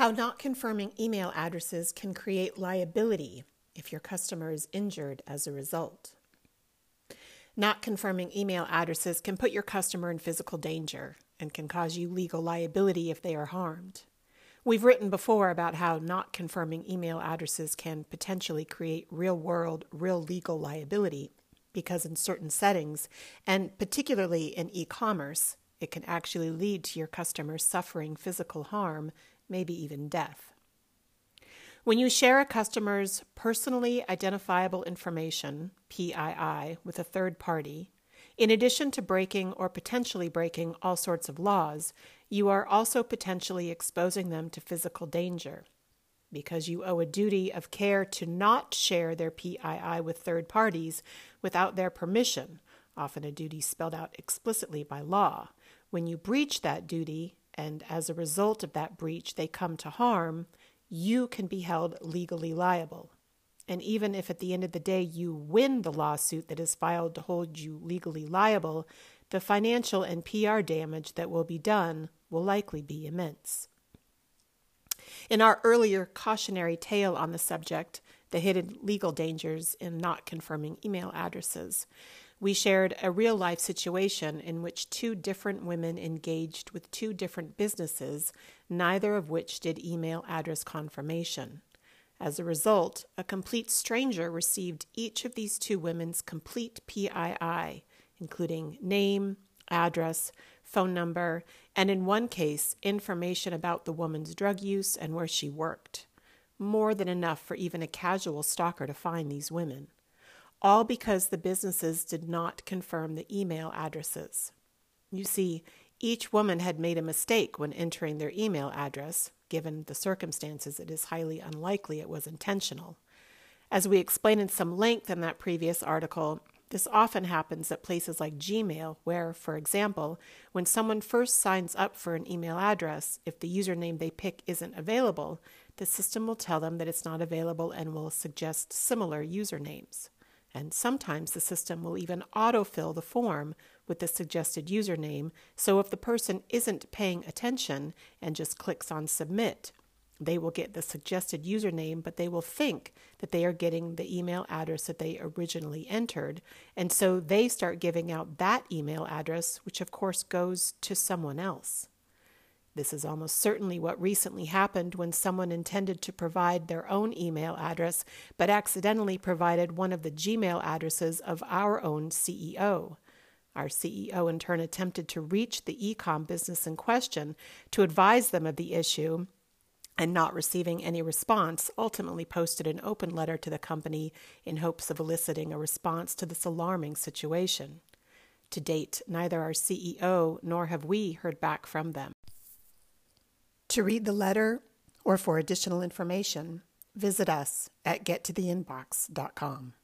How not confirming email addresses can create liability if your customer is injured as a result. Not confirming email addresses can put your customer in physical danger and can cause you legal liability if they are harmed. We've written before about how not confirming email addresses can potentially create real world, real legal liability because, in certain settings, and particularly in e commerce, it can actually lead to your customers suffering physical harm maybe even death. When you share a customer's personally identifiable information, PII, with a third party, in addition to breaking or potentially breaking all sorts of laws, you are also potentially exposing them to physical danger. Because you owe a duty of care to not share their PII with third parties without their permission, often a duty spelled out explicitly by law. When you breach that duty, and as a result of that breach they come to harm, you can be held legally liable. And even if at the end of the day you win the lawsuit that is filed to hold you legally liable, the financial and PR damage that will be done will likely be immense. In our earlier cautionary tale on the subject, the hidden legal dangers in not confirming email addresses, we shared a real life situation in which two different women engaged with two different businesses, neither of which did email address confirmation. As a result, a complete stranger received each of these two women's complete PII, including name, address, phone number, and in one case, information about the woman's drug use and where she worked. More than enough for even a casual stalker to find these women all because the businesses did not confirm the email addresses. You see, each woman had made a mistake when entering their email address. Given the circumstances, it is highly unlikely it was intentional. As we explained in some length in that previous article, this often happens at places like Gmail, where, for example, when someone first signs up for an email address, if the username they pick isn't available, the system will tell them that it's not available and will suggest similar usernames. And sometimes the system will even autofill the form with the suggested username, so if the person isn't paying attention and just clicks on submit, they will get the suggested username, but they will think that they are getting the email address that they originally entered. And so they start giving out that email address, which of course goes to someone else. This is almost certainly what recently happened when someone intended to provide their own email address but accidentally provided one of the Gmail addresses of our own CEO. Our CEO in turn attempted to reach the ecom business in question to advise them of the issue and not receiving any response, ultimately posted an open letter to the company in hopes of eliciting a response to this alarming situation. To date, neither our CEO nor have we heard back from them. To read the letter or for additional information, visit us at gettotheinbox.com.